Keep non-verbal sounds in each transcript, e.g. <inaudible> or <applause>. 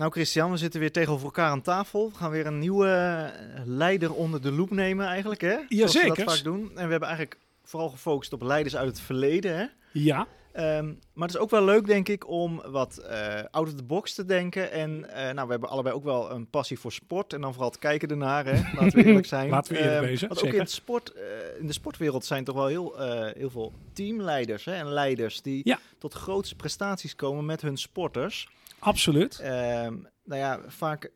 Nou Christian, we zitten weer tegenover elkaar aan tafel. We gaan weer een nieuwe eh, leider onder de loep nemen eigenlijk, hè? Zoals we Jazeker. dat vaak doen. En we hebben eigenlijk vooral gefocust op leiders uit het verleden, hè? Ja, Ehm, maar het is ook wel leuk, denk ik, om wat eh out of the box te denken. En eh, nou, we hebben allebei ook wel een passie voor sport. En dan vooral het kijken ernaar, hè? <laughs> Laten we eerlijk zijn. Laten we eerlijk Ehm, wezen, Want ook in, het sport, in de sportwereld zijn toch wel heel, heel veel teamleiders hè? en leiders... die Ja. tot grootste prestaties komen met hun sporters. Absoluut. Ehm, nou ja, vaak,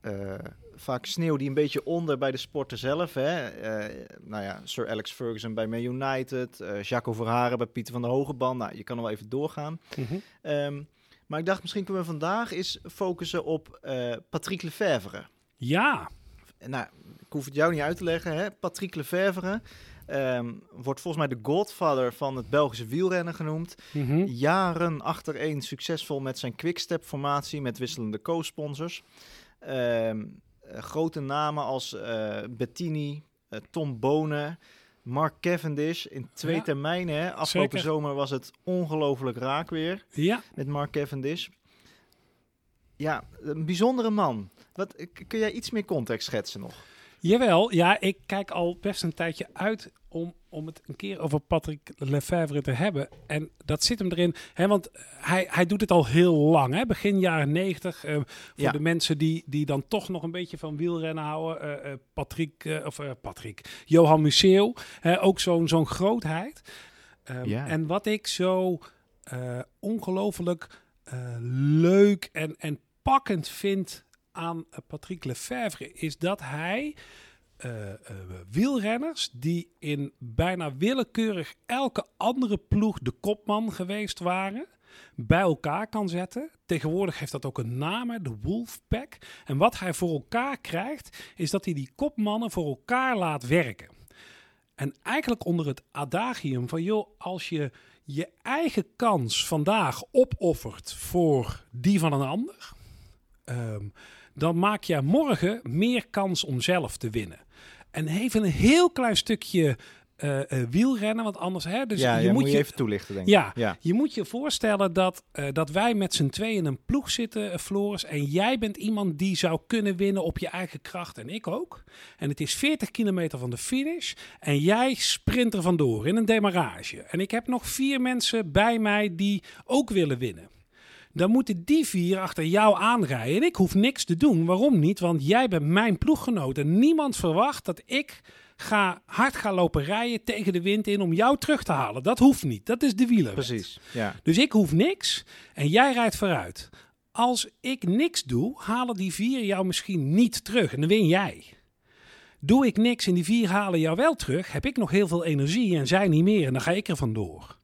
eh vaak sneeuw die een beetje onder bij de sporter zelf. Hè? Eh, nou ja, Sir Alex Ferguson bij Man United, eh Jaco Verharen bij Pieter van der Hogeband. Nou, je kan nog wel even doorgaan. Mhm. Ehm, maar ik dacht, misschien kunnen we vandaag eens focussen op eh Patrick Lefevre. Ja, Nou, ik hoef het jou niet uit te leggen. Hè? Patrick Lefevre ehm, wordt volgens mij de godfather van het Belgische wielrennen genoemd. Mhm. Jaren achtereen succesvol met zijn quickstep-formatie met wisselende co-sponsors. Ehm, eh, grote namen als eh, Bettini, eh, Tom Bonen, Mark Cavendish in twee Ja, termijnen. Hè? Afgelopen zeker. zomer was het ongelooflijk raak weer ja. met Mark Cavendish. Ja, een bijzondere man. Wat, kun jij iets meer context schetsen nog? Jawel, ja, ik kijk al best een tijdje uit om, om het een keer over Patrick Lefevre te hebben. En dat zit hem erin, hè, want hij, hij doet het al heel lang, hè, begin jaren negentig. eh, voor Ja. de mensen die, die dan toch nog een beetje van wielrennen houden. eh, eh, Patrick, of Patrick, Johan Museeuw, ook zo'n zo'n grootheid. Ehm, Ja. En wat ik zo ongelooflijk leuk en, en pakkend vind aan Patrick Lefevre is dat hij eh, eh, wielrenners die in bijna willekeurig elke andere ploeg de kopman geweest waren, bij elkaar kan zetten. Tegenwoordig heeft dat ook een naam, de Wolfpack. En wat hij voor elkaar krijgt, is dat hij die kopmannen voor elkaar laat werken. En eigenlijk onder het adagium van, joh, als je je eigen kans vandaag opoffert voor die van een ander, ehm, dan maak je morgen meer kans om zelf te winnen. En even een heel klein stukje eh, eh, wielrennen, want anders, hè, dus ja, je ja, moet je even toelichten, denk ik. ja, Ja. je moet je voorstellen dat, eh, dat wij met z'n tweeën in een ploeg zitten, Floris. En jij bent iemand die zou kunnen winnen op je eigen kracht. En ik ook. En het is 40 kilometer van de finish. En jij sprint er vandoor in een demarrage. En ik heb nog vier mensen bij mij die ook willen winnen. Dan moeten die vier achter jou aanrijden. En ik hoef niks te doen. Waarom niet? Want jij bent mijn ploeggenoot. En niemand verwacht dat ik ga, hard ga lopen rijden tegen de wind in om jou terug te halen. Dat hoeft niet. Dat is de wieler. Precies, ja. Dus ik hoef niks en jij rijdt vooruit. Als ik niks doe, halen die vier jou misschien niet terug en dan win jij. Doe ik niks en die vier halen jou wel terug, heb ik nog heel veel energie en zij niet meer en dan ga ik er vandoor.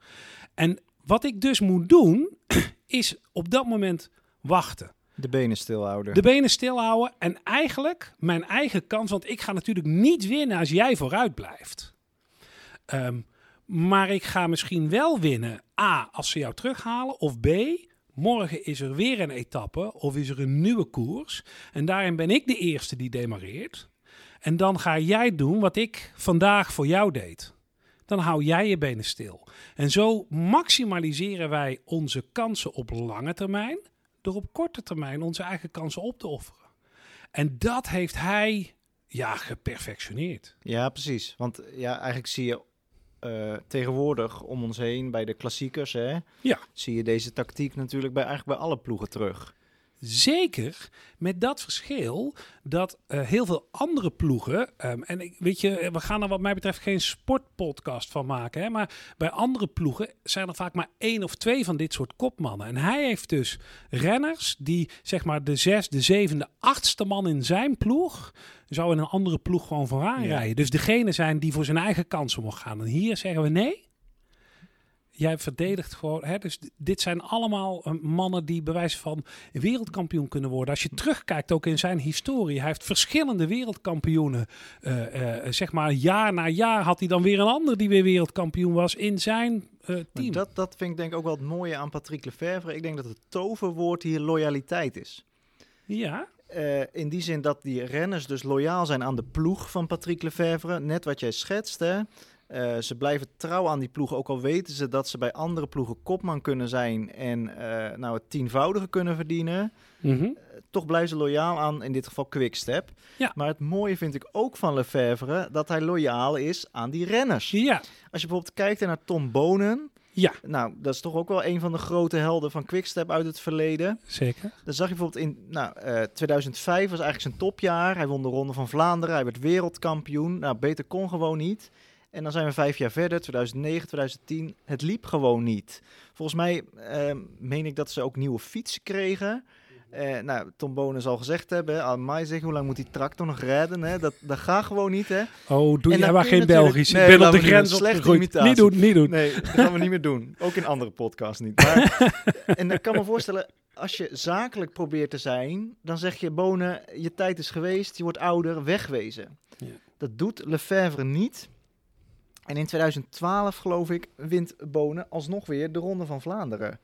En wat ik dus moet doen, <clears throat> is op dat moment wachten. De benen stilhouden. De benen stilhouden en eigenlijk mijn eigen kans, want ik ga natuurlijk niet winnen als jij vooruit blijft. Ehm, maar ik ga misschien wel winnen, A, als ze jou terughalen, of B, morgen is er weer een etappe of is er een nieuwe koers. En daarin ben ik de eerste die demareert. En dan ga jij doen wat ik vandaag voor jou deed. Dan hou jij je benen stil. En zo maximaliseren wij onze kansen op lange termijn door op korte termijn onze eigen kansen op te offeren. En dat heeft hij ja, geperfectioneerd. Ja, precies. Want ja, eigenlijk zie je eh, tegenwoordig om ons heen bij de klassiekers, hè, Ja. zie je deze tactiek natuurlijk bij, eigenlijk bij alle ploegen terug. Zeker met dat verschil dat eh, heel veel andere ploegen, ehm, en ik, weet je, we gaan er wat mij betreft geen sportpodcast van maken, hè, maar bij andere ploegen zijn er vaak maar één of twee van dit soort kopmannen. En hij heeft dus renners die zeg maar de zesde, zevende, achtste man in zijn ploeg zou in een andere ploeg gewoon vooraan Ja. rijden. Dus degene zijn die voor zijn eigen kansen mogen gaan. En hier zeggen we nee. Jij verdedigt gewoon. Hè, dus dit zijn allemaal eh, mannen die bewijs van wereldkampioen kunnen worden. Als je terugkijkt ook in zijn historie. Hij heeft verschillende wereldkampioenen. eh, zeg maar jaar na jaar had hij dan weer een ander die weer wereldkampioen was in zijn team. dat, dat vind ik denk ik ook wel het mooie aan Patrick Lefevre. Ik denk dat het toverwoord hier loyaliteit is. Ja, in die zin dat die renners dus loyaal zijn aan de ploeg van Patrick Lefevre. Net wat jij schetst, hè. Eh, ze blijven trouw aan die ploeg, ook al weten ze dat ze bij andere ploegen kopman kunnen zijn en eh, nou, het tienvoudige kunnen verdienen. Mhm. Toch blijven ze loyaal aan, in dit geval Quickstep. Ja. Maar het mooie vind ik ook van Lefevre, dat hij loyaal is aan die renners. Ja, Als je bijvoorbeeld kijkt naar Tom Bonen, ja, nou, dat is toch ook wel een van de grote helden van Quickstep uit het verleden. zeker. Dan zag je bijvoorbeeld in nou, eh, 2005 was eigenlijk zijn topjaar. Hij won de Ronde van Vlaanderen, hij werd wereldkampioen. Nou, beter kon gewoon niet. En dan zijn we vijf jaar verder, 2009, 2010. Het liep gewoon niet. Volgens mij eh, meen ik dat ze ook nieuwe fietsen kregen. Eh, nou, Tom Bonen zal gezegd hebben, aan mij zeggen, hoe lang moet die tractor nog rijden? Hè? Dat, dat gaat gewoon niet, hè? Oh, doe jij maar geen Belgisch. Nee, ik ben op de grens. Slechte imitatie. Niet doen, niet doen. Nee, dat gaan we niet meer doen. Ook in andere podcasts niet. Maar, <laughs> en ik kan me voorstellen, als je zakelijk probeert te zijn, dan zeg je, Bonen, je tijd is geweest, je wordt ouder, wegwezen. Ja. Dat doet Lefebvre niet. En in 2012, geloof ik, wint Bonen alsnog weer de Ronde van Vlaanderen.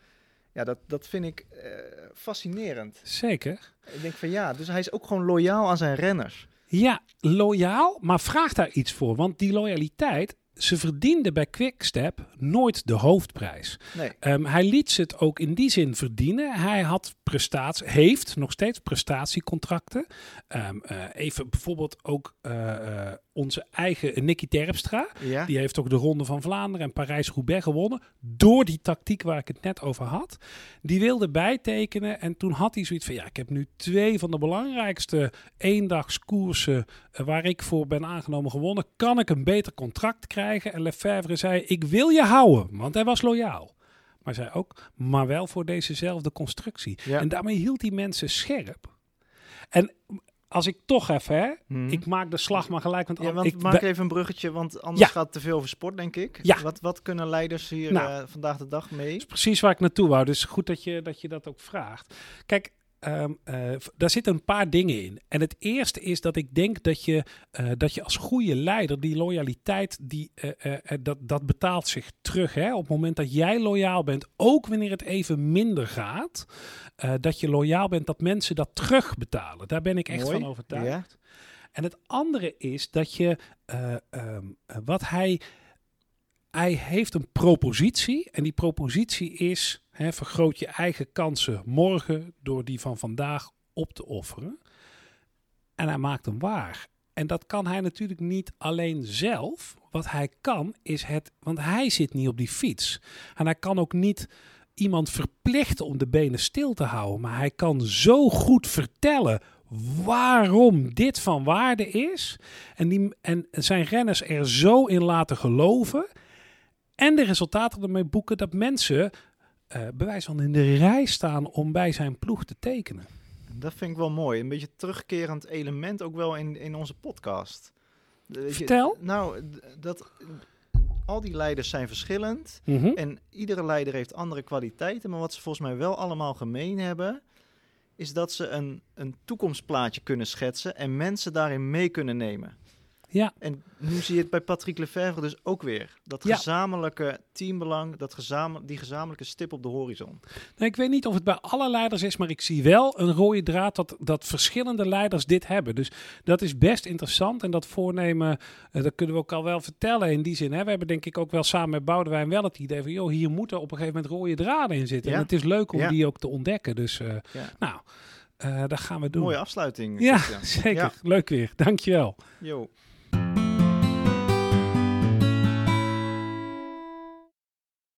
Ja, dat, dat vind ik eh, fascinerend. Zeker. Ik denk van ja, dus hij is ook gewoon loyaal aan zijn renners. Ja, loyaal, maar vraag daar iets voor. Want die loyaliteit, ze verdiende bij Quickstep nooit de hoofdprijs. Nee, Ehm, hij liet ze het ook in die zin verdienen. Hij had prestatie, heeft nog steeds prestatiecontracten. Ehm, eh, even bijvoorbeeld ook eh, onze eigen Nicky Terpstra. ja. Die heeft ook de Ronde van Vlaanderen en Parijs-Roubaix gewonnen. Door die tactiek waar ik het net over had. Die wilde bijtekenen. En toen had hij zoiets van: ja, ik heb nu twee van de belangrijkste eendagskoersen. eh, waar ik voor ben aangenomen gewonnen. Kan ik een beter contract krijgen? En Lefebvre zei: ik wil je houden. Want hij was loyaal. Maar zei ook: maar wel voor dezezelfde constructie. Ja. En daarmee hield hij mensen scherp. En als ik toch even, hè, Mhm. ik maak de slag maar gelijk. Want, Ja, want ik, maak even een bruggetje, want anders Ja. gaat het te veel over sport, denk ik. Ja. Wat, wat kunnen leiders hier Nou. eh, vandaag de dag mee? is precies waar ik naartoe wou. Dus goed dat je dat, je dat ook vraagt. Kijk, ehm, eh, daar zitten een paar dingen in. En het eerste is dat ik denk dat je, eh, dat je als goede leider die loyaliteit, die, eh, dat, dat betaalt zich terug. Hè? Op het moment dat jij loyaal bent, ook wanneer het even minder gaat, dat je loyaal bent, dat mensen dat terugbetalen. Daar ben ik echt Mooi. van overtuigd. Ja. En het andere is dat je, eh, ehm, eh, wat hij, hij heeft een propositie. En die propositie is, hè, vergroot je eigen kansen morgen door die van vandaag op te offeren. En hij maakt hem waar. En dat kan hij natuurlijk niet alleen zelf. Wat hij kan is het, want hij zit niet op die fiets. En hij kan ook niet iemand verplichten om de benen stil te houden. Maar hij kan zo goed vertellen waarom dit van waarde is. En, die, en zijn renners er zo in laten geloven. En de resultaten ermee boeken dat mensen eh bewijs van in de rij staan om bij zijn ploeg te tekenen. Dat vind ik wel mooi. Een beetje terugkerend element ook wel in, in onze podcast. Weet je, Vertel. nou, dat al die leiders zijn verschillend. Mhm. En iedere leider heeft andere kwaliteiten. Maar wat ze volgens mij wel allemaal gemeen hebben, is dat ze een, een toekomstplaatje kunnen schetsen en mensen daarin mee kunnen nemen. Ja, En nu zie je het bij Patrick Lefevre dus ook weer. Dat gezamenlijke teambelang, dat gezame, die gezamenlijke stip op de horizon. Nou, ik weet niet of het bij alle leiders is, maar ik zie wel een rode draad dat, dat verschillende leiders dit hebben. Dus dat is best interessant. En dat voornemen, eh, dat kunnen we ook al wel vertellen in die zin. Hè. We hebben denk ik ook wel samen met Boudewijn wel het idee van... joh, hier moeten op een gegeven moment rode draden in zitten. Ja. En het is leuk om Ja. die ook te ontdekken. Dus eh, Ja. nou, eh dat gaan we doen. Mooie afsluiting. Ja, <laughs> zeker. Leuk weer. Dankjewel. Yo.